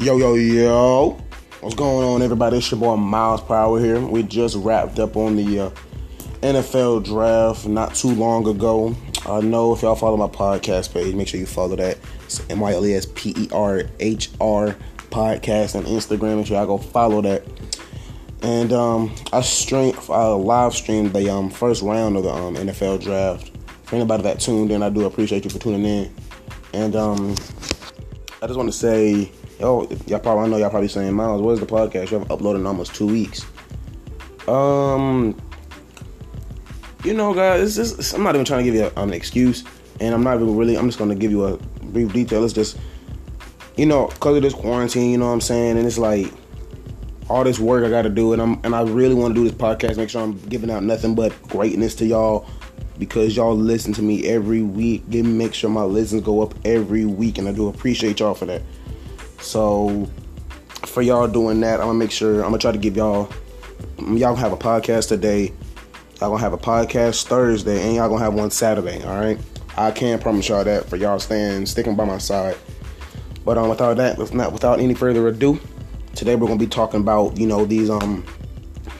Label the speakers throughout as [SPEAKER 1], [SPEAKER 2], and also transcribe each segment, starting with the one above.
[SPEAKER 1] Yo, yo, yo. What's going on, everybody? It's your boy Miles Power here. We just wrapped up on the uh, NFL draft not too long ago. I know if y'all follow my podcast page, make sure you follow that. It's M Y L E S P E R H R podcast on Instagram. Make sure y'all go follow that. And um, I stream, I live streamed the um, first round of the um, NFL draft. For anybody that tuned in, I do appreciate you for tuning in. And um, I just want to say, yo, y'all probably I know y'all probably saying, Miles, where's the podcast? You haven't uploaded in almost two weeks. Um, you know, guys, it's just, I'm not even trying to give you a, an excuse, and I'm not even really. I'm just gonna give you a brief detail. It's just, you know, because of this quarantine, you know what I'm saying, and it's like all this work I got to do, and I'm and I really want to do this podcast. Make sure I'm giving out nothing but greatness to y'all because y'all listen to me every week. Give make sure my listens go up every week, and I do appreciate y'all for that. So for y'all doing that, I'm gonna make sure I'm gonna try to give y'all y'all gonna have a podcast today. Y'all gonna have a podcast Thursday, and y'all gonna have one Saturday. All right, I can't promise y'all that for y'all staying sticking by my side. But um, without that, with not without any further ado, today we're gonna be talking about you know these um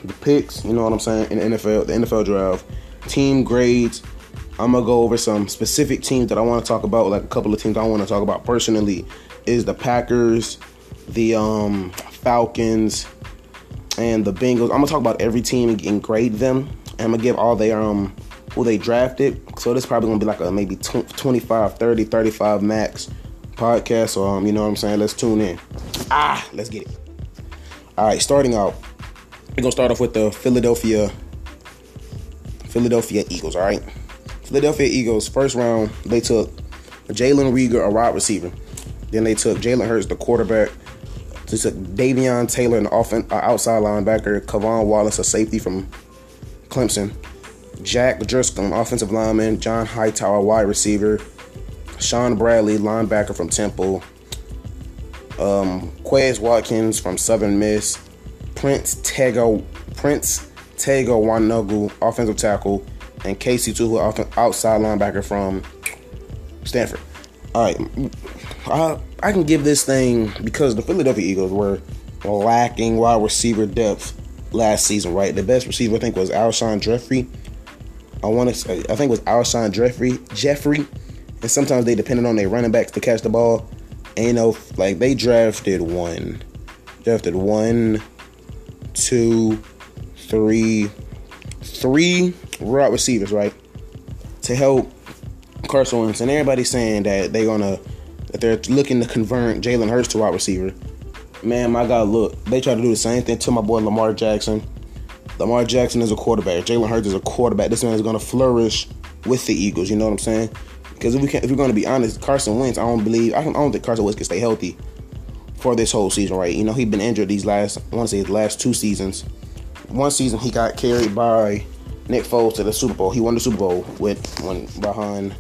[SPEAKER 1] the picks. You know what I'm saying in the NFL, the NFL draft team grades. I'm gonna go over some specific teams that I want to talk about, like a couple of teams I want to talk about personally. Is the Packers, the um, Falcons, and the Bengals. I'm gonna talk about every team and grade them. And I'm gonna give all their um who they drafted. So this probably gonna be like a maybe 25, 30, 35 max podcast. So um, you know what I'm saying. Let's tune in. Ah, let's get it. All right, starting out, we're gonna start off with the Philadelphia Philadelphia Eagles, all right? Philadelphia Eagles, first round, they took Jalen Reagor, a wide receiver. Then they took Jalen Hurts, the quarterback. They took Davion Taylor, an uh, outside linebacker. K'Von Wallace, a safety from Clemson. Jack Driscoll, an offensive lineman. John Hightower, wide receiver. Shaun Bradley, linebacker from Temple. Um, Quez Watkins from Southern Miss. Prince Tega, Prince Tega Wanogho, offensive tackle, and Casey Toohill, outside linebacker from Stanford. All right, I, I can give this thing because the Philadelphia Eagles were lacking wide receiver depth last season, right? The best receiver I think was Alshon Jeffery. I want to say I think it was Alshon Jeffery, Jeffery, and sometimes they depended on their running backs to catch the ball. You know, like they drafted one, drafted one, two, three, three wide receivers, right, to help Carson Wentz, and everybody's saying that they're gonna that they're looking to convert Jalen Hurts to wide receiver. Man, my God, look, they try to do the same thing to my boy Lamar Jackson. Lamar Jackson is a quarterback. Jalen Hurts is a quarterback. This man is gonna flourish with the Eagles. You know what I'm saying? Because if we can, if we're gonna be honest, Carson Wentz, I don't believe I don't, I don't think Carson Wentz can stay healthy for this whole season, right? You know, he's been injured these last I want to say his last two seasons one season he got carried by Nick Foles to the Super Bowl. He won the Super Bowl with when behind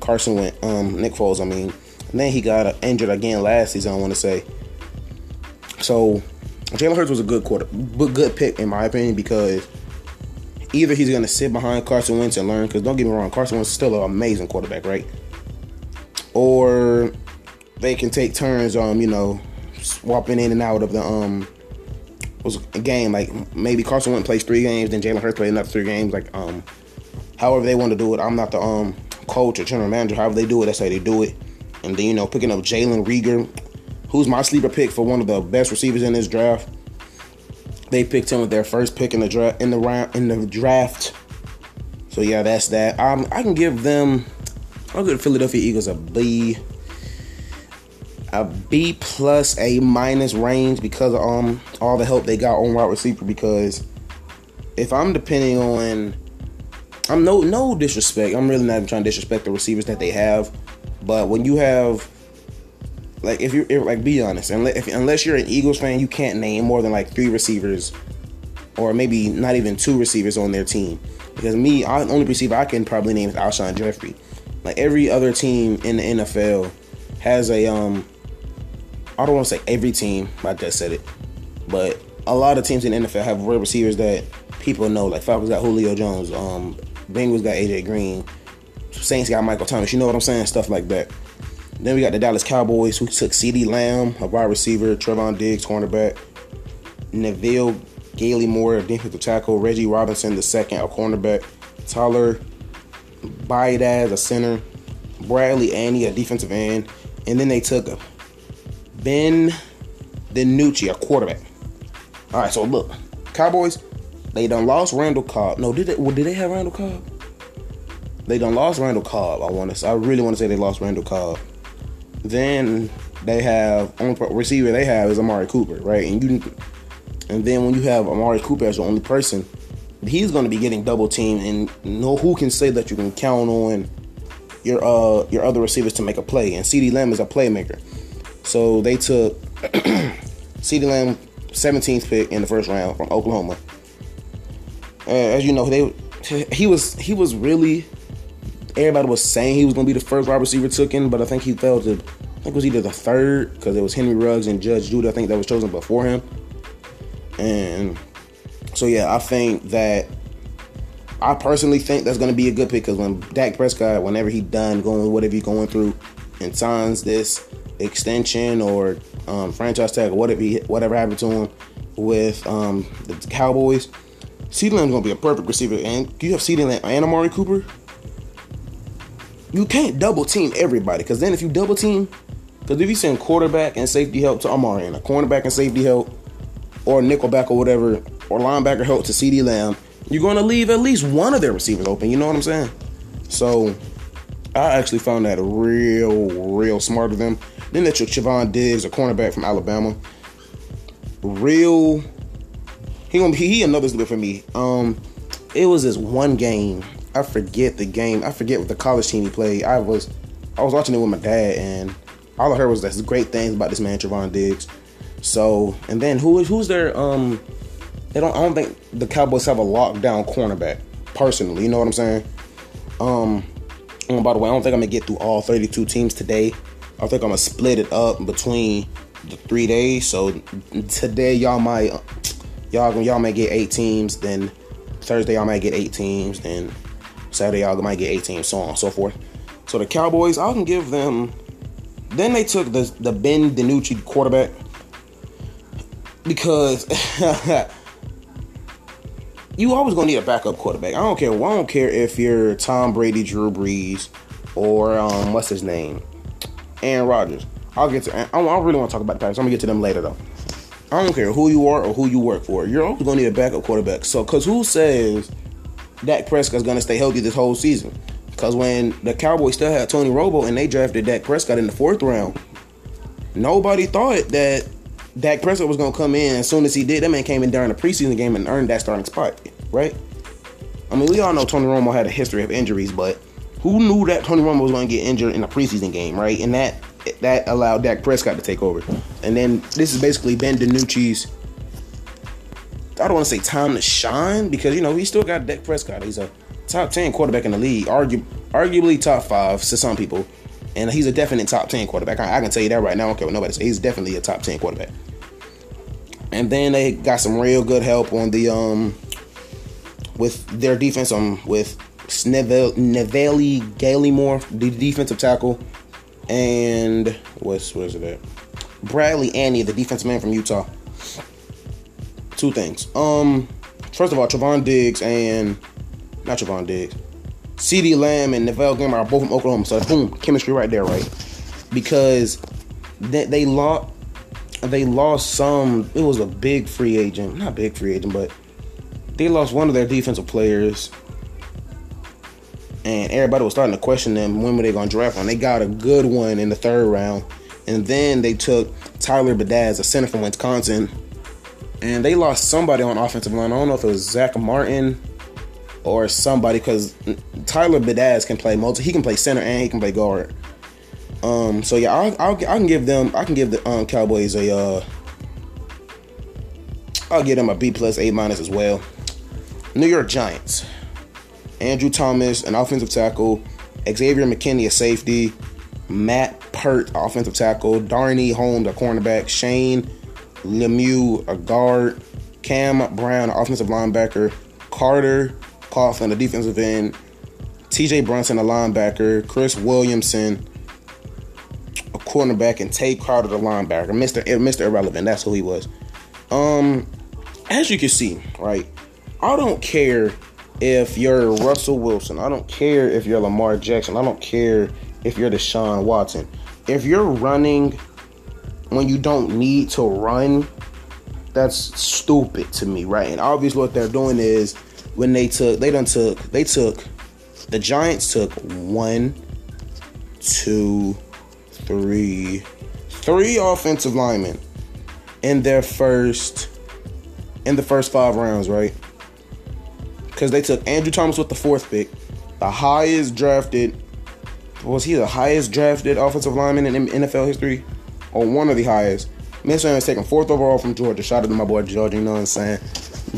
[SPEAKER 1] Carson went um, Nick Foles. I mean, then he got injured again last season. I want to say. So Jalen Hurts was a good quarter, but good pick in my opinion because either he's going to sit behind Carson Wentz and learn. Because don't get me wrong, Carson Wentz is still an amazing quarterback, right? Or they can take turns, um, you know, swapping in and out of the um was a game like maybe Carson Wentz plays three games, then Jalen Hurts plays another three games. Like um, however they want to do it. I'm not the um coach or general manager. However they do it, that's how they do it. And then you know picking up Jalen Reagor, who's my sleeper pick for one of the best receivers in this draft. They picked him with their first pick in the draft in the round in the draft. So yeah, that's that. Um, I can give them. I'll give the Philadelphia Eagles a B a B plus A minus range because of um all the help they got on wide receiver. Because if I'm depending on, I'm no no disrespect. I'm really not trying to disrespect the receivers that they have, but when you have like if you're like be honest, unless, if, unless you're an Eagles fan, you can't name more than like three receivers, or maybe not even two receivers on their team. Because me, I, only receiver I can probably name is Alshon Jeffery. Like every other team in the NFL has a um I don't want to say every team, I just said it, but a lot of teams in the NFL have receivers that people know. Like Falcons got Julio Jones, um, Bengals got AJ Green, Saints got Michael Thomas. You know what I'm saying? Stuff like that. Then we got the Dallas Cowboys who took CeeDee Lamb, a wide receiver, Trevon Diggs, cornerback, Neville Gallimore, a defensive tackle, Reggie Robinson, the second, a cornerback, Tyler Biadasz, a center, Bradley Anae, a defensive end, and then they took Ben DiNucci, a quarterback. All right, so look, Cowboys, they done lost Randall Cobb. No, did they? Well, did they have Randall Cobb? They done lost Randall Cobb. I want to. I really want to say they lost Randall Cobb. Then they have only receiver they have is Amari Cooper, right? And you, and then when you have Amari Cooper as the only person, he's going to be getting double teamed, and no who can say that you can count on your uh your other receivers to make a play. And CeeDee Lamb is a playmaker, so they took CeeDee Lamb 17th pick in the first round from Oklahoma. Uh, as you know, they he was he was really everybody was saying he was going to be the first wide receiver taken, but I think he fell to I think it was either the third because it was Henry Ruggs and Jerry Jeudy. I think that was chosen before him. And so yeah, I think that I personally think that's going to be a good pick because when Dak Prescott, whenever he done going whatever he's going through, and signs this extension or um, franchise tag or whatever he, whatever happened to him with um, the Cowboys, CeeDee Lamb's going to be a perfect receiver. And you have CeeDee Lamb and Amari Cooper. You can't double team everybody because then if you double team, because if you send quarterback and safety help to Amari and a cornerback and safety help, or nickelback or whatever, or linebacker help to CeeDee Lamb, you're going to leave at least one of their receivers open. You know what I'm saying? So I actually found that real, real smart of them. Then they took Trevon Diggs, a cornerback from Alabama. Real, he gonna be he another sleeper for me. Um, it was this one game. I forget the game. I forget what the college team he played. I was I was watching it with my dad, and all I heard was that's great things about this man Trevon Diggs. So, and then who is who's their um they don't. I don't think the Cowboys have a lockdown cornerback. Personally, you know what I'm saying. Um, and by the way, I don't think I'm gonna get through all 32 teams today. I think I'm gonna split it up between the three days. So today y'all might y'all y'all might get eight teams. Then Thursday y'all might get eight teams. Then Saturday y'all might get eight teams. So on and so forth. So the Cowboys, I can give them. Then they took the the Ben DiNucci quarterback because you always gonna need a backup quarterback. I don't care. I don't care if you're Tom Brady, Drew Brees, or um, what's his name, Aaron Rodgers. I'll get to. I don't really want to talk about the Packers. I'm gonna get to them later though. I don't care who you are or who you work for. You're always gonna need a backup quarterback. So, cause who says Dak Prescott's gonna stay healthy this whole season? Cause when the Cowboys still had Tony Romo and they drafted Dak Prescott in the fourth round, nobody thought that Dak Prescott was gonna come in as soon as he did. That man came in during the preseason game and earned that starting spot, right? I mean, we all know Tony Romo had a history of injuries, but who knew that Tony Romo was gonna get injured in a preseason game, right? And that that allowed Dak Prescott to take over. And then this is basically Ben DiNucci's. I don't want to say time to shine because you know he still got Dak Prescott. He's a top ten quarterback in the league, argu- arguably top five to some people, and he's a definite top ten quarterback. I, I can tell you that right now. Care what nobody says. He's definitely a top ten quarterback. And then they got some real good help on the um with their defense um with Neville Neville the defensive tackle, and what's what is it at? Bradley Anae, the defensive man from Utah. Two things. Um, first of all, Travon Diggs and not Trevon Diggs, CeeDee Lamb and Neville Gallimore are both from Oklahoma. So boom, chemistry right there, right? Because they, they lost they lost some. It was a big free agent, not big free agent, but they lost one of their defensive players, and everybody was starting to question them. When were they going to draft one? They got a good one in the third round, and then they took Tyler Biadasz, a center from Wisconsin, and they lost somebody on offensive line. I don't know if it was Zack Martin or somebody because Tyler Biadasz can play multi. He can play center and he can play guard. Um, so yeah, I'll, I'll, i can give them. I can give the um, Cowboys a. Uh, I'll give them a B plus, A minus as well. New York Giants. Andrew Thomas, an offensive tackle. Xavier McKinney, a safety. Matt Peart, offensive tackle. Darnay Holmes, a cornerback. Shane Lemieux, a guard. Cam Brown, offensive linebacker. Carter Coughlin, a defensive end. TJ Brunson, a linebacker. Chris Williamson, a cornerback, and Tae Crowder the linebacker. Mr. Mr. Irrelevant. That's who he was. Um, as you can see, right, I don't care if you're Russell Wilson. I don't care if you're Lamar Jackson. I don't care if you're Deshaun Watson. If you're running when you don't need to run, that's stupid to me, right? And obviously what they're doing is when they took they done took they took the Giants took one, two, three, three offensive linemen in their first in the first five rounds, right? Because they took Andrew Thomas with the fourth pick, the highest drafted. Was he the highest drafted offensive lineman in NFL history, or one of the highest? Minnesota was taken fourth overall from Georgia. Shout out to my boy Georgia. You know what I'm saying?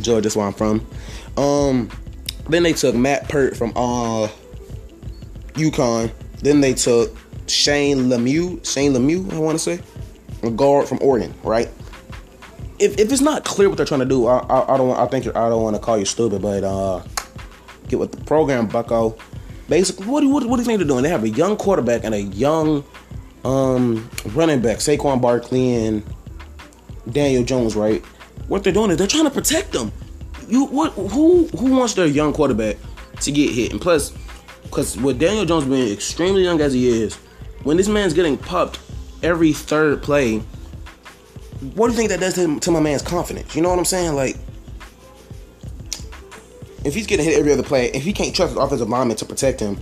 [SPEAKER 1] Georgia, that's where I'm from. Um, then they took Matt Peart from uh UConn. Then they took Shane Lemieux. Shane Lemieux, I want to say, a guard from Oregon, right? if, if it's not clear what they're trying to do, I, I, I don't I think I don't want to call you stupid, but uh, get with the program, Bucko. Basically, what what, what do you think they're doing? They have a young quarterback and a young um, running back, Saquon Barkley and Daniel Jones, right? What they're doing is they're trying to protect them. You what? Who who wants their young quarterback to get hit? And plus, because with Daniel Jones being extremely young as he is, when this man's getting popped every third play what do you think that does to, to my man's confidence? You know what I'm saying? Like, if he's getting hit every other play, if he can't trust his offensive lineman to protect him,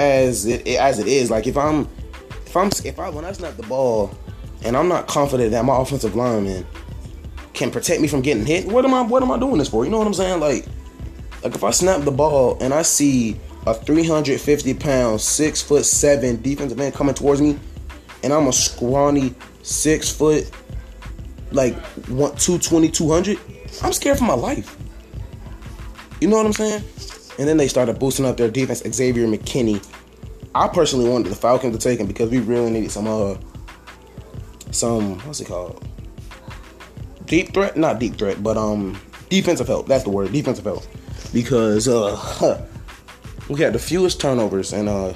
[SPEAKER 1] as it as it is, like if I'm if I'm if I when I snap the ball and I'm not confident that my offensive lineman can protect me from getting hit, what am I what am I doing this for? You know what I'm saying? Like like if I snap the ball and I see a 350 pound, six foot seven defensive end coming towards me, and I'm a scrawny six foot, like one, 220, 200, I'm scared for my life. You know what I'm saying? And then they started boosting up their defense, Xavier McKinney. I personally wanted the Falcons to take him because we really needed some uh some what's it called? Deep threat? Not deep threat, but um defensive help. That's the word, defensive help. Because uh we had the fewest turnovers and uh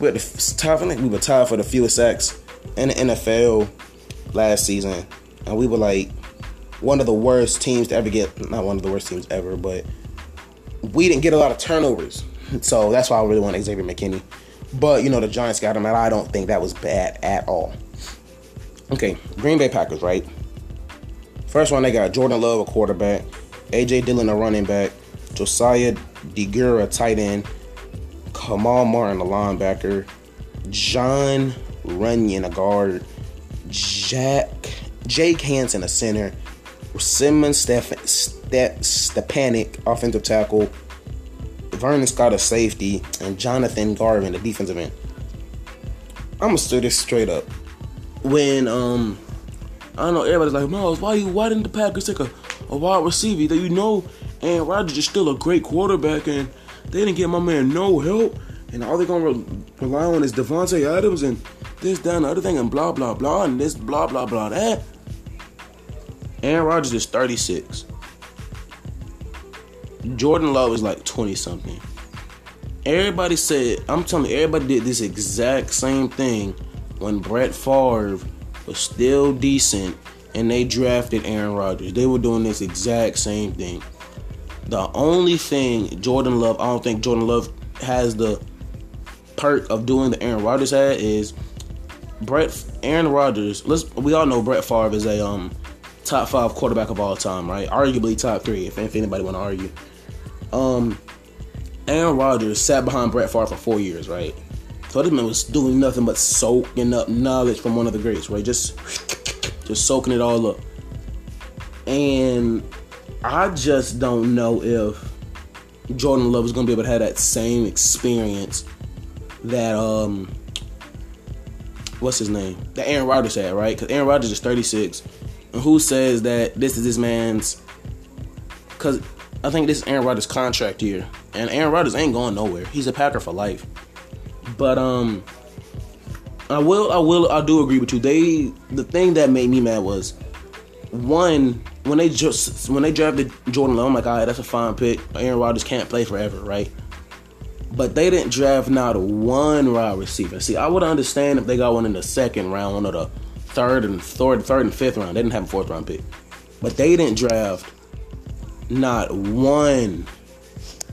[SPEAKER 1] we had the I think we were tied for the fewest sacks in the NFL last season, and we were like one of the worst teams to ever get. Not one of the worst teams ever, but we didn't get a lot of turnovers. So that's why I really want Xavier McKinney. But you know the Giants got him, and I don't think that was bad at all. Okay, Green Bay Packers, right? First one they got Jordan Love, a quarterback, AJ Dillon, a running back, Josiah Deguara, tight end, Kamal Martin, a linebacker, Jon Runyan, a guard, Jack Jake Hanson, a center, Simmons Steph, Steph, Stepaniak, offensive tackle, Vernon Scott, a safety, and Jonathan Garvin, a defensive end. I'm gonna say this straight up. When um, I don't know, everybody's like, Miles, why you why didn't the Packers take a, a wide receiver that you know and Rodgers is still a great quarterback and they didn't get my man no help and all they're gonna re- rely on is Davante Adams and this, that, and the other thing, and blah, blah, blah, and this, blah, blah, blah, that. Aaron Rodgers is 36. Jordan Love is like 20 something. Everybody said, I'm telling you, everybody did this exact same thing when Brett Favre was still decent and they drafted Aaron Rodgers. They were doing this exact same thing. The only thing Jordan Love, I don't think Jordan Love has the perk of doing the Aaron Rodgers had is Brett Aaron Rodgers. Let's we all know Brett Favre is a um top five quarterback of all time, right? Arguably top three, if, if anybody want to argue. Um, Aaron Rodgers sat behind Brett Favre for four years, right? So this man was doing nothing but soaking up knowledge from one of the greats, right? Just just soaking it all up. And I just don't know if Jordan Love is gonna be able to have that same experience that um what's his name? That Aaron Rodgers had, right? Because Aaron Rodgers is 36. Who says that this is this man's? Because I think this is Aaron Rodgers' contract year, and Aaron Rodgers ain't going nowhere. He's a Packer for life. But um, I will, I will, I do agree with you. They, the thing that made me mad was one when they just when they drafted Jordan Love. I'm like, all right, that's a fine pick. Aaron Rodgers can't play forever, right? But they didn't draft not one wide receiver. See, I would understand if they got one in the second round, one of the third and third, third and fifth round. They didn't have a fourth round pick, but they didn't draft not one.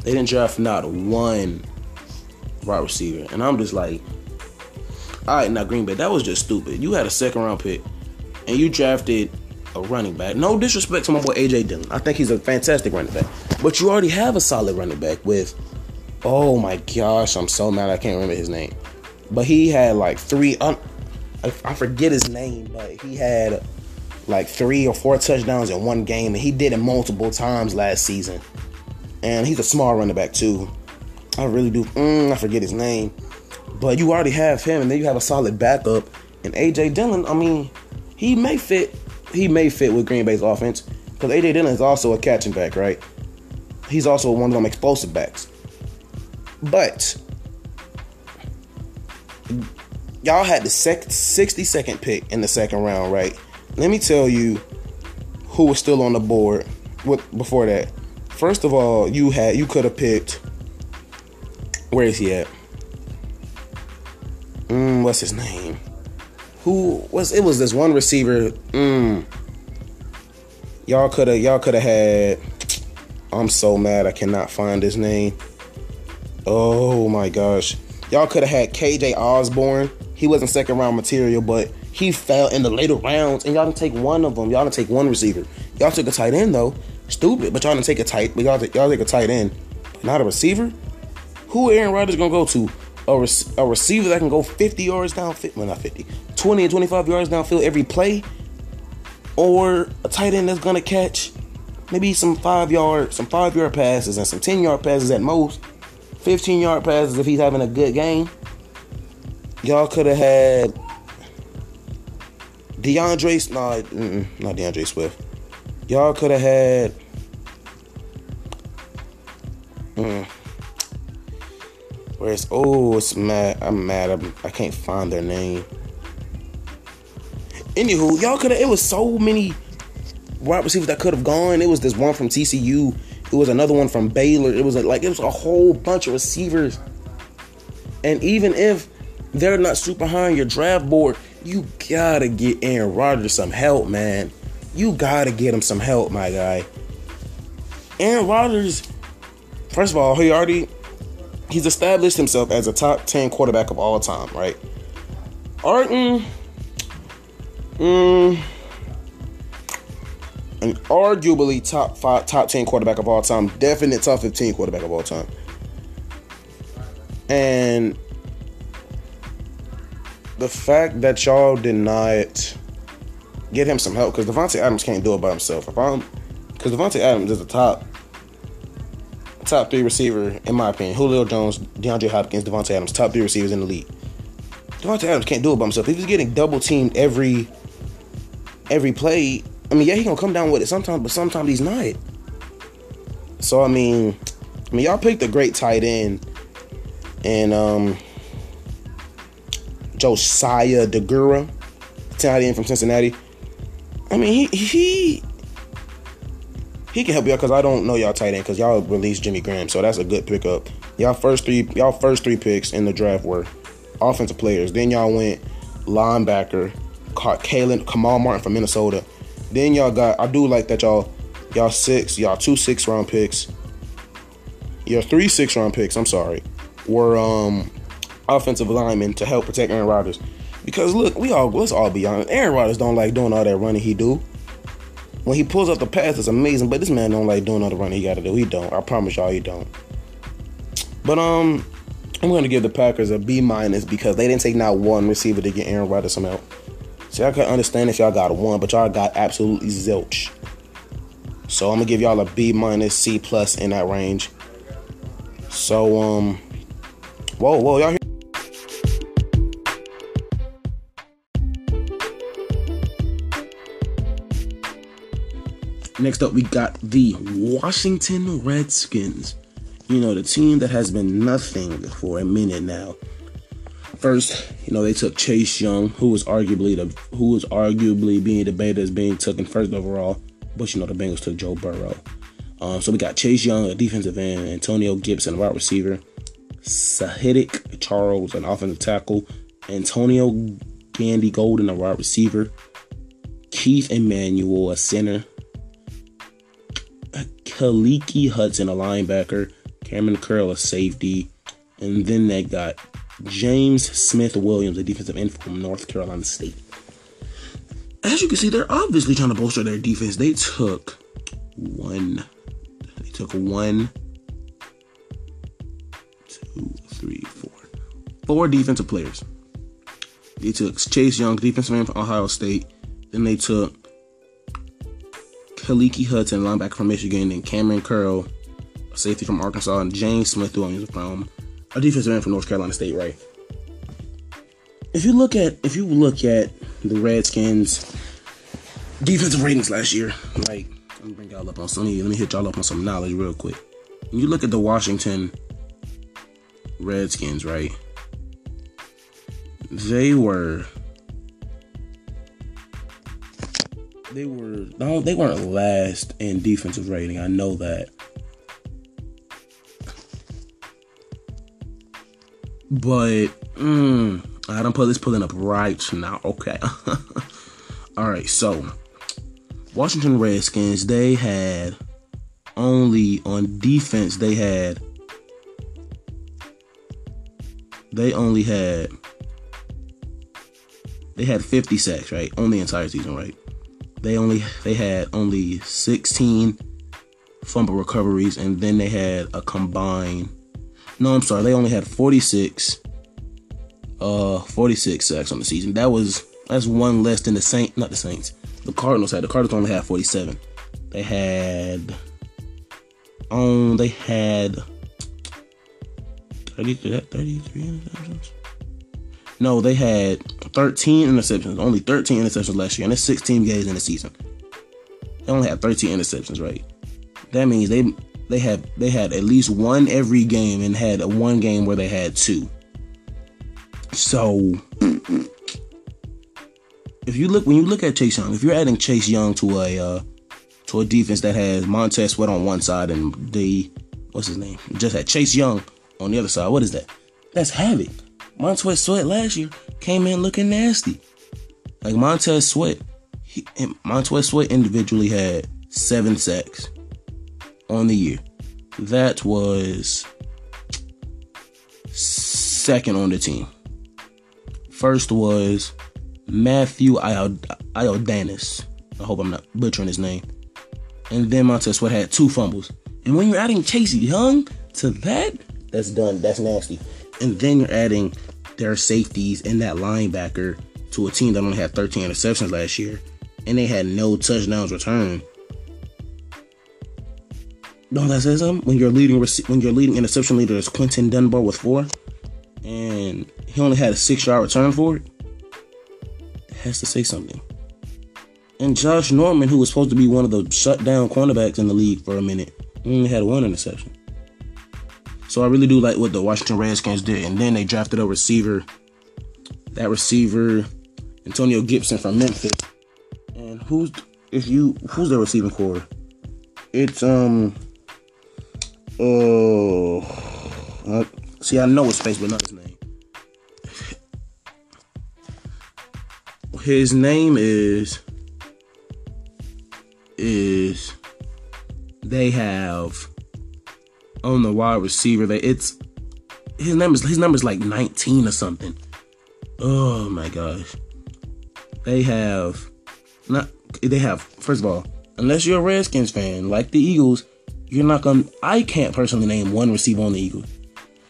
[SPEAKER 1] They didn't draft not one wide receiver, and I'm just like, all right, now Green Bay, that was just stupid. You had a second round pick, and you drafted a running back. No disrespect to my boy AJ Dillon. I think he's a fantastic running back, but you already have a solid running back with. Oh my gosh, I'm so mad I can't remember his name, but he had like three. I forget his name, but he had like three or four touchdowns in one game, and he did it multiple times last season. And he's a small running back too. I really do. Mm, I forget his name, but you already have him, and then you have a solid backup. And AJ Dillon, I mean, he may fit. He may fit with Green Bay's offense because AJ Dillon is also a catching back, right? He's also one of them explosive backs. But y'all had the sec- 62nd pick in the second round, right? Let me tell you who was still on the board with, before that. First of all, you had you could have picked. Where is he at? Mm, what's his name? Who was it? Was this one receiver? Mm. Y'all could have y'all could have had. I'm so mad I cannot find his name. Oh my gosh. Y'all could have had KJ Osborn. He wasn't second round material, but he fell in the later rounds, and y'all didn't take one of them. Y'all didn't take one receiver. Y'all took a tight end though. Stupid, but y'all didn't take a tight. But y'all, y'all take a tight end, not a receiver. Who Aaron Rodgers gonna go to? A, a receiver that can go 50 yards downfield, well not 50, 20 and 25 yards downfield every play, or a tight end that's gonna catch maybe some five yard, some five yard passes and some 10 yard passes at most 15 yard passes if he's having a good game. Y'all could have had DeAndre, nah, not DeAndre Swift. Y'all could have had. Mm, where's oh, it's mad. I'm mad. I'm, I can't find their name. Anywho, y'all could have. It was so many wide receivers that could have gone. It was this one from TCU it was another one from Baylor. It was like it was a whole bunch of receivers. And even if they're not super high on your draft board, you gotta get Aaron Rodgers some help, man. You gotta get him some help, my guy. Aaron Rodgers, first of all, he already he's established himself as a top 10 quarterback of all time, right? Arden, mm, an arguably top five, top ten quarterback of all time, definite top fifteen quarterback of all time, and the fact that y'all did not get him some help because Davante Adams can't do it by himself. If I'm because Davante Adams is the top top three receiver in my opinion. Julio Jones, DeAndre Hopkins, Davante Adams, top three receivers in the league. Davante Adams can't do it by himself. If he's getting double teamed every every play, I mean, yeah, he gonna come down with it sometimes, but sometimes he's not. So I mean, I mean, y'all picked a great tight end, and um, Josiah Deguara, tight end from Cincinnati. I mean, he he he can help y'all because I don't know y'all tight end because y'all released Jimmy Graham, so that's a good pickup. Y'all first three y'all first three picks in the draft were offensive players. Then y'all went linebacker, caught Kalen Kamal Martin from Minnesota. Then y'all got I do like that y'all y'all six y'all two six round picks. Your three six round picks. I'm sorry, were um offensive linemen to help protect Aaron Rodgers. Because look, we all let's all be honest. Aaron Rodgers don't like doing all that running he do. When he pulls up the pass, it's amazing. But this man don't like doing all the running he got to do. He don't. I promise y'all, he don't. But um, I'm going to give the Packers a B minus because they didn't take not one receiver to get Aaron Rodgers some help. See, I could understand if y'all got one, but y'all got absolutely zilch. So I'm gonna give y'all a B minus, C plus in that range. So um, whoa, whoa, y'all hear? Next up, we got the Washington Redskins. You know, the team that has been nothing for a minute now. First, you know, they took Chase Young, who was arguably the who was arguably being debated as being taken first overall. But you know, the Bengals took Joe Burrow. Um, so we got Chase Young, a defensive end, Antonio Gibson, a wide receiver, Saahdiq Charles, an offensive tackle, Antonio Gandy Golden, a wide receiver, Keith Emmanuel, a center, Khaleke Hudson, a linebacker, Cameron Curl, a safety, and then they got James Smith Williams, a defensive end from North Carolina State. As you can see, they're obviously trying to bolster their defense. They took one, they took one, two, three, four, four defensive players. They took Chase Young, defensive end from Ohio State. Then they took Khaleke Hudson, linebacker from Michigan, and Cameron Curl, safety from Arkansas, and James Smith Williams from a defensive end from North Carolina State, right? If you look at if you look at the Redskins defensive ratings last year, like let me bring y'all up on some let me hit y'all up on some knowledge real quick. When you look at the Washington Redskins, right? They were they were no, they weren't last in defensive rating. I know that. But mm, I don't put this pulling up right now. Okay. All right. So Washington Redskins, they had only on defense they had they only had they had 50 sacks, right? On the entire season, right? They only they had only 16 fumble recoveries and then they had a combined no, I'm sorry. They only had 46 uh 46 sacks on the season. That was that's one less than the Saint, not the Saints. The Cardinals had. The Cardinals only had 47. They had um they had 30 33 interceptions. No, they had 13 interceptions. Only 13 interceptions last year, and it's 16 games in the season. They only had 13 interceptions, right? That means they they had they had at least one every game and had a one game where they had two. So if you look when you look at Chase Young, if you're adding Chase Young to a uh, to a defense that has Montez Sweat on one side and the what's his name just had Chase Young on the other side, what is that? That's havoc. Montez Sweat last year came in looking nasty. Like Montez Sweat, he, Montez Sweat individually had seven sacks on the year. That was second on the team. First was Matthew Ioannidis. I hope I'm not butchering his name. And then Montez Sweat had two fumbles. And when you're adding Chase Young to that, that's done. That's nasty. And then you're adding their safeties and that linebacker to a team that only had 13 interceptions last year, and they had no touchdowns returned. No, that says something. When your leading when your leading interception leader is Quinton Dunbar with four, and he only had a six yard return for it, it has to say something. And Josh Norman, who was supposed to be one of the shut down cornerbacks in the league for a minute, only had one interception. So I really do like what the Washington Redskins did, and then they drafted a receiver. That receiver, Antonio Gibson from Memphis. And who's if you who's the receiving core? It's um Oh, uh, see, I know his face, but not his name. His name is is they have on the wide receiver. They it's his is his number is like 19 or something. Oh my gosh. They have not they have first of all, unless you're a Redskins fan, like the Eagles, you're not gonna. I can't personally name one receiver on the Eagles.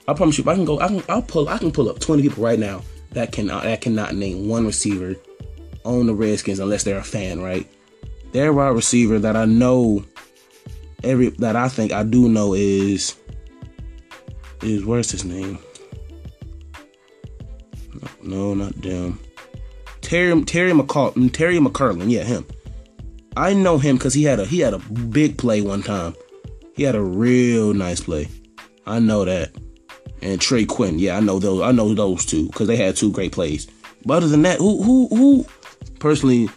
[SPEAKER 1] I promise you, if I can go, I can. I'll pull. I can pull up 20 people right now that can that cannot name one receiver on the Redskins unless they're a fan, right? Their wide receiver that I know, every that I think I do know is is where's his name? No, not them. Terry Terry McCall mm, Terry McCarlin, yeah, him. I know him because he had a he had a big play one time he had a real nice play. I know that. And Trey Quinn, yeah, I know those. I know those two because they had two great plays. But other than that, who who who personally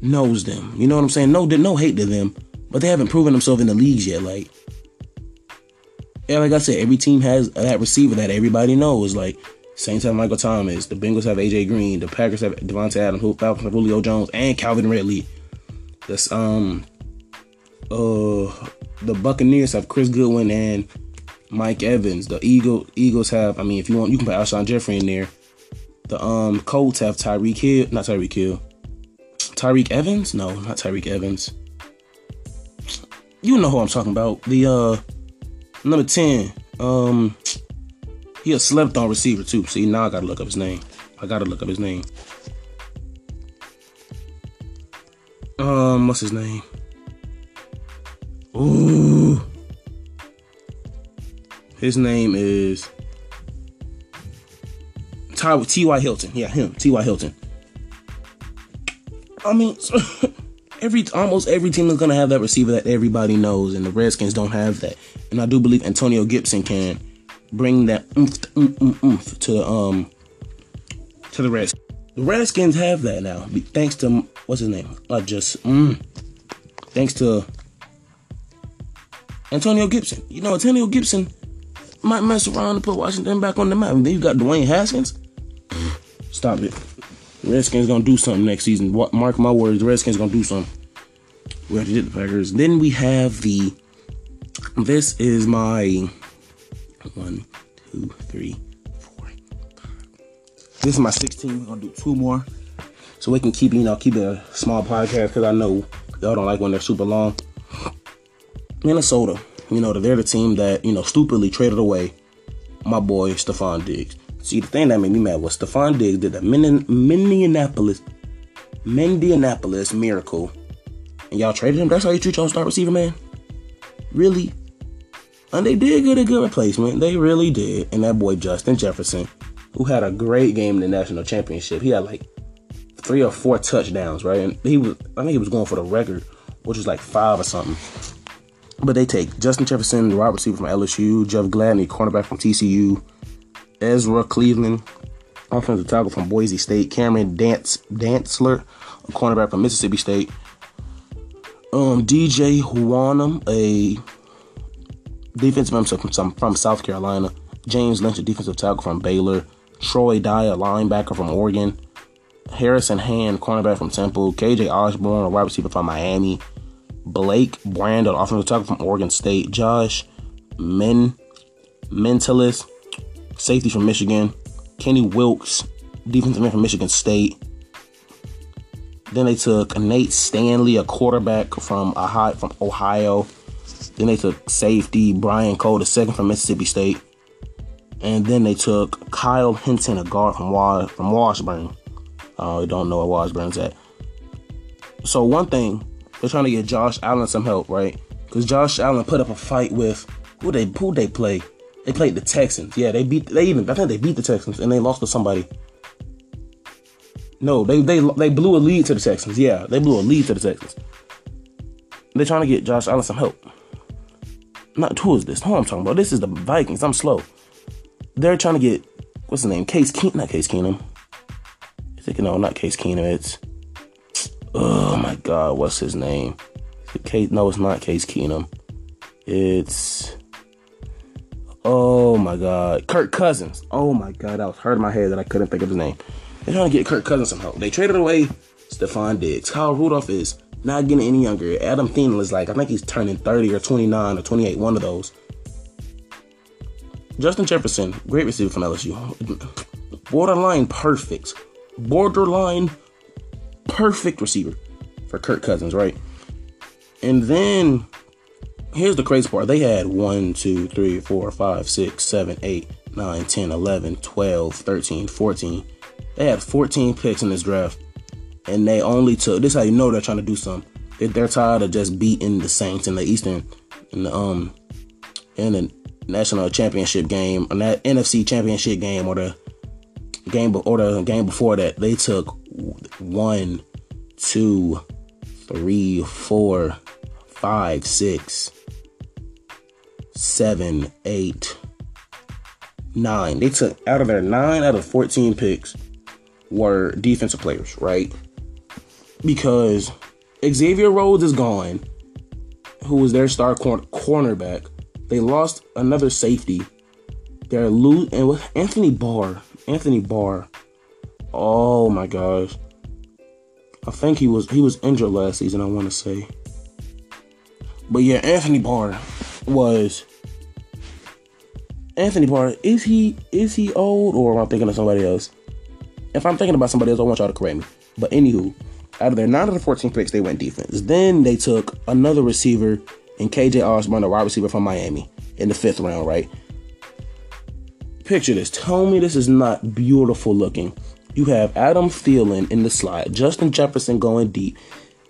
[SPEAKER 1] knows them? You know what I'm saying? No, no hate to them, but they haven't proven themselves in the leagues yet. Like yeah, like I said, every team has that receiver that everybody knows. Like Saints have Michael Thomas, the Bengals have AJ Green, the Packers have Davante Adams, who Falcons have Julio Jones, and Calvin Ridley. This um uh the Buccaneers have Chris Godwin and Mike Evans. The Eagle Eagles have I mean if you want you can put Alshon Jeffery in there. The um Colts have Tyreek Hill, not Tyreek Hill. Tyreek Evans? No, not Tyreek Evans. You know who I'm talking about. The uh number 10. Um he a slept on receiver too. See now I gotta look up his name. I gotta look up his name. Um, what's his name? Ooh. His name is T.Y. T.Y. Hilton. Yeah, him. T.Y. Hilton. I mean, every almost every team is gonna have that receiver that everybody knows, and the Redskins don't have that. And I do believe Antonio Gibson can bring that oomph, oomph, oomph, oomph to um to the Redskins. The Redskins have that now, thanks to what's his name? I just mm, thanks to Antonio Gibson. You know, Antonio Gibson might mess around and put Washington back on the map. And then you got Dwayne Haskins. Stop it. The Redskins gonna do something next season. Mark my words, the Redskins gonna do something. We already did the Packers. Then we have the. This is my one, two, three, this is my 16. We're gonna do two more, so we can keep you know keep it a small podcast because I know y'all don't like when they're super long. Minnesota, you know they're the team that you know stupidly traded away my boy Stefon Diggs. See, the thing that made me mad was Stefon Diggs did the Minneapolis, Minneapolis miracle, and y'all traded him. That's how you treat your star receiver, man. Really? And they did get a good replacement. They really did. And that boy Justin Jefferson who had a great game in the national championship. He had like three or four touchdowns, right? And he was, I think he was going for the record, which was like five or something. But they take Justin Jefferson, the wide receiver from LSU, Jeff Gladney, cornerback from TCU, Ezra Cleveland, offensive tackle from Boise State, Cameron Dance Dantzler, a cornerback from Mississippi State, um, DJ Wonnum, a defensive end from, from South Carolina, James Lynch, a defensive tackle from Baylor, Troy Dye, a linebacker from Oregon. Harrison Hand, cornerback from Temple. KJ Osborn, a wide receiver from Miami. Blake Brandon, offensive tackle from Oregon State. Josh Men Mentalist, safety from Michigan. Kenny Wilkes, defensive end from Michigan State. Then they took Nate Stanley, a quarterback from Ohio. From Ohio. Then they took safety Brian Cole, the second from Mississippi State and then they took Kyle Hinton, a guard from from Washburn. Uh, I don't know where Washburn's at. So one thing, they're trying to get Josh Allen some help, right? Because Josh Allen put up a fight with who they who they play. They played the Texans. Yeah, they beat. They even I think they beat the Texans and they lost to somebody. No, they they they blew a lead to the Texans. Yeah, they blew a lead to the Texans. They're trying to get Josh Allen some help. Not who is this? Who I'm talking about? This is the Vikings. I'm slow they're trying to get what's the name? Case Keenum, not Case Keenum. I think no, not Case Keenum. It's oh my god, what's his name? Case? No, it's not Case Keenum. It's oh my god, Kirk Cousins. Oh my god, that was hurting my head that I couldn't think of his name. They're trying to get Kirk Cousins some help. They traded away Stefon Diggs. Kyle Rudolph is not getting any younger. Adam Thielen is like I think he's turning 30 or 29 or 28, one of those. Justin Jefferson, great receiver from LSU. Borderline perfect. Borderline perfect receiver for Kirk Cousins, right? And then here's the crazy part. They had 1, 2, 3, 4, 5, 6, 7, 8, 9, 10, 11, 12, 13, 14. They had 14 picks in this draft. And they only took this how you know they're trying to do something. They're tired of just beating the Saints in the Eastern in the um in the national championship game, or that NFC championship game, or the game or the game before that, they took one, two, three, four, five, six, seven, eight, nine. They took out of their nine out of 14 picks were defensive players, right? Because Xavier Rhodes is gone, who was their star cornerback They lost another safety. They're lose and with Anthony Barr. Anthony Barr. Oh my gosh. I think he was he was injured last season, I want to say. But yeah, Anthony Barr was Anthony Barr, is he is he old or am I thinking of somebody else? If I'm thinking about somebody else, I want y'all to correct me. But anywho, out of their 9 of the 14 picks, they went defense. Then they took another receiver in KJ Osborn, a wide receiver from Miami, in the fifth round, right? Picture this. Tell me this is not beautiful looking. You have Adam Thielen in the slot, Justin Jefferson going deep,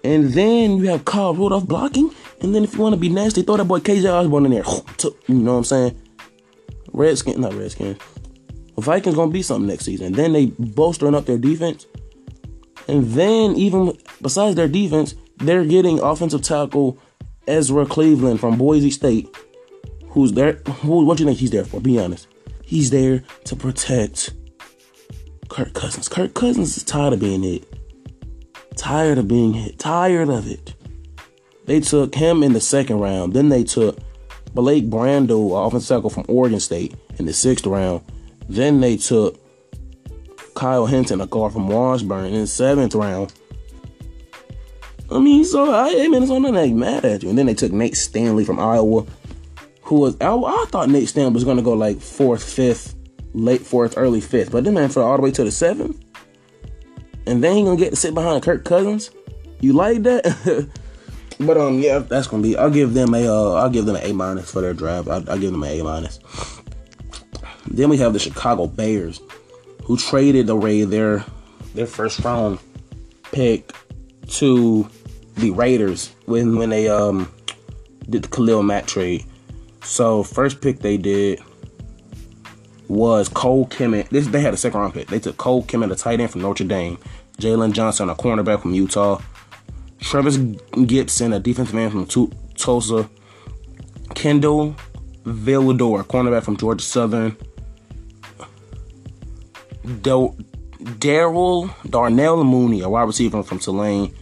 [SPEAKER 1] and then you have Kyle Rudolph blocking. And then if you want to be nasty, throw that boy KJ Osborn in there. You know what I'm saying? Redskins, not Redskins. Vikings gonna be something next season. Then they bolstering up their defense. And then even besides their defense, they're getting offensive tackle Ezra Cleveland from Boise State, who's there. Who, what do you think he's there for? Be honest. He's there to protect Kirk Cousins. Kirk Cousins is tired of being hit. Tired of being hit. Tired of it. They took him in the second round. Then they took Blake Brandel, offensive tackle from Oregon State, in the sixth round. Then they took Kyle Hinton, a guard from Washburn, in the seventh round. I mean, so I, I mean, it's on ain't mad at you. And then they took Nate Stanley from Iowa, who was I, I thought Nate Stanley was going to go like fourth, fifth, late fourth, early fifth, but then man for all the way to the seventh, and then he gonna get to sit behind Kirk Cousins. You like that? but um, yeah, that's gonna be. I'll give them a. Uh, I'll give them an A minus for their draft. I'll, I'll give them an A minus. Then we have the Chicago Bears, who traded away their their first round pick to the Raiders when when they um did the Khalil Mack trade. So first pick they did was Cole Kmet. This they had a second round pick. They took Cole Kmet, a tight end from Notre Dame, Jaylon Johnson, a cornerback from Utah, Trevis Gipson, a defensive man from Tulsa, Kindle Vildor, a cornerback from Georgia Southern, Daryl Darnell Mooney, a wide receiver from Tulane.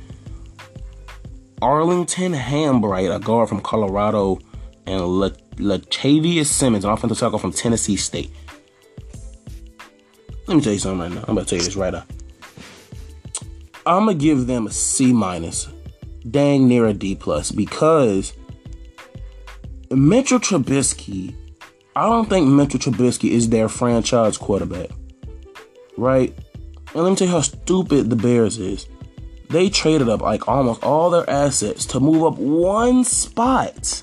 [SPEAKER 1] Arlington Hambright, a guard from Colorado, and Lachavious Simmons, an offensive tackle from Tennessee State. Let me tell you something right now. I'm about to tell you this right now. I'm gonna give them a C minus, dang near a D plus, because Mitchell Trubisky. I don't think Mitchell Trubisky is their franchise quarterback right? And let me tell you how stupid the Bears is. They traded up like almost all their assets to move up one spot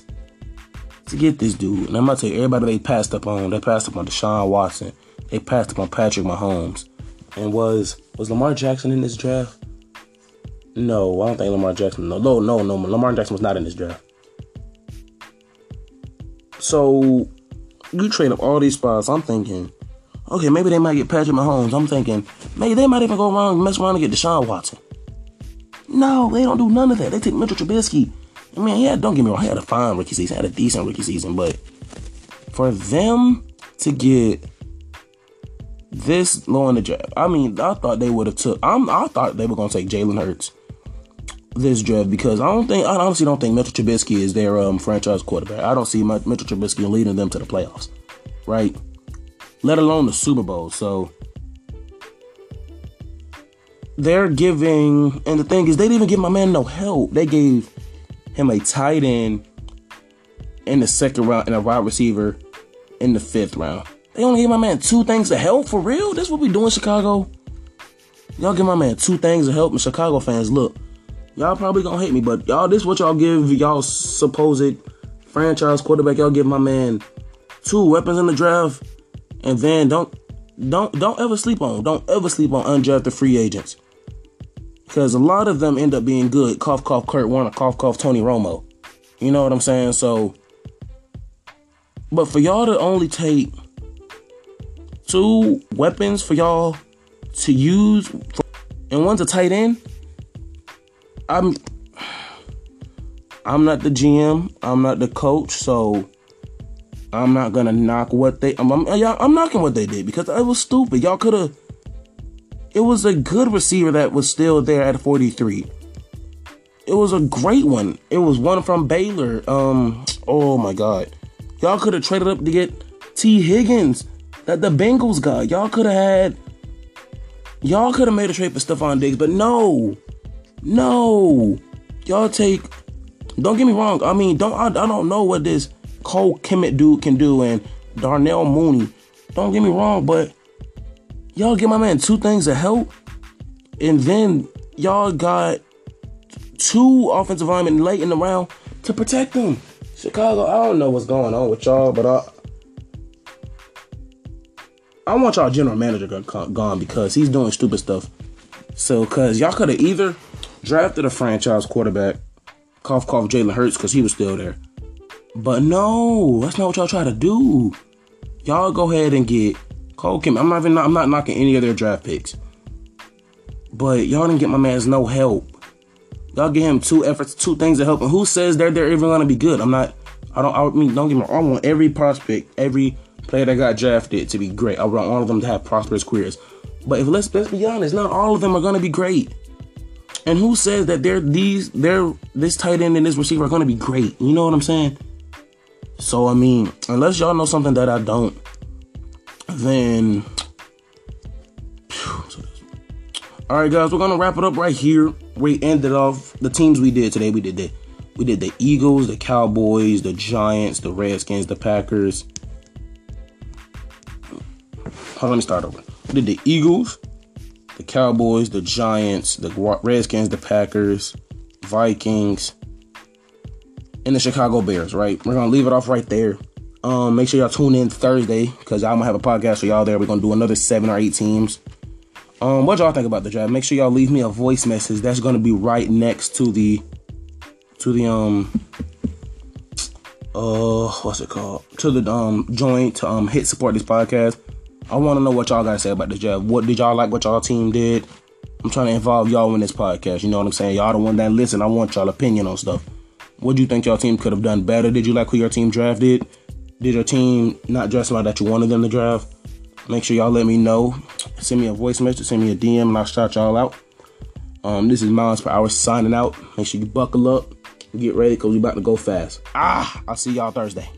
[SPEAKER 1] to get this dude. And I'm gonna tell you, everybody they passed up on, they passed up on Deshaun Watson, they passed up on Patrick Mahomes. And was was Lamar Jackson in this draft? No, I don't think Lamar Jackson. No, no, no, no. Lamar Jackson was not in this draft. So you trade up all these spots. I'm thinking Okay, maybe they might get Patrick Mahomes. I'm thinking maybe they might even go and mess around and get Deshaun Watson. No, they don't do none of that. They take Mitchell Trubisky. I mean, yeah, don't get me wrong. He had a fine rookie season, had a decent rookie season, but for them to get this low in the draft, I mean, I thought they would have took. I'm, I thought they were gonna take Jalen Hurts this draft because I don't think I honestly don't think Mitchell Trubisky is their um, franchise quarterback. I don't see Mitchell Trubisky leading them to the playoffs, right? Let alone the Super Bowl. So they're giving, and the thing is, they didn't even give my man no help. They gave him a tight end in the second round and a wide receiver in the fifth round. They only gave my man two things to help for real. That's what we do in Chicago. Y'all give my man two things to help, and Chicago fans, look, y'all probably gonna hate me, but y'all, this what y'all give y'all supposed franchise quarterback. Y'all give my man two weapons in the draft and then don't don't don't ever sleep on don't ever sleep on undrafted free agents. Because a lot of them end up being good. Cough cough Kurt Warner, cough cough Tony Romo. You know what I'm saying? So but for y'all to only take two weapons for y'all to use for, and one's a tight end, I'm I'm not the GM, I'm not the coach, so I'm not gonna knock what they. I'm, I'm, I'm knocking what they did because it was stupid. Y'all could have. It was a good receiver that was still there at 43. It was a great one. It was one from Baylor. Um. Oh my God. Y'all could have traded up to get Tee Higgins that the Bengals got. Y'all could have had. Y'all could have made a trade for Stefon Diggs, but no, no. Y'all take. Don't get me wrong. I mean, don't I, I don't know what this Cole Kmet dude can do and Darnell Mooney. Don't get me wrong, but y'all give my man two things to help, and then y'all got two offensive linemen late in the round to protect them. Chicago, I don't know what's going on with y'all, but I, I want y'all general manager gone because he's doing stupid stuff. So, cause y'all could have either drafted a franchise quarterback, cough cough Jalen Hurts, cause he was still there. But no, that's not what y'all try to do. Y'all go ahead and get Cole Kmet. I'm not even I'm not knocking any of their draft picks. But y'all didn't get my man's no help. Y'all give him two efforts, two things to help him. Who says they're they're even gonna be good? I'm not. I don't. I mean, don't get me wrong. I want every prospect, every player that got drafted to be great. I want all of them to have prosperous careers. But if let's let's be honest, not all of them are gonna be great. And who says that they're these they're this tight end and this receiver are gonna be great? You know what I'm saying? So I mean, unless y'all know something that I don't, then all right, guys, we're gonna wrap it up right here. We ended off the teams we did today. We did the we did the Eagles, the Cowboys, the Giants, the Redskins, the Packers. Hold on, let me start over. We did the Eagles, the Cowboys, the Giants, the Redskins, the Packers, Vikings, and the Chicago Bears. Right, we're gonna leave it off right there. Um, make sure y'all tune in Thursday because I'm gonna have a podcast for y'all there. We're gonna do another seven or eight teams. Um, what y'all think about the draft? Make sure y'all leave me a voice message. That's gonna be right next to the to the um uh what's it called? To the um joint to um hit support this podcast. I want to know what y'all guys say about the draft. What did y'all like? What y'all team did? I'm trying to involve y'all in this podcast. You know what I'm saying? Y'all the one that listen. I want y'all opinion on stuff. What do you think y'all team could have done better? Did you like who your team drafted? Did your team not draft somebody that you wanted them to draft? Make sure y'all let me know. Send me a voice message, send me a DM, and I'll shout y'all out. Um, this is Myles per Hour signing out. Make sure you buckle up, get ready, because we about to go fast. Ah, I'll see y'all Thursday.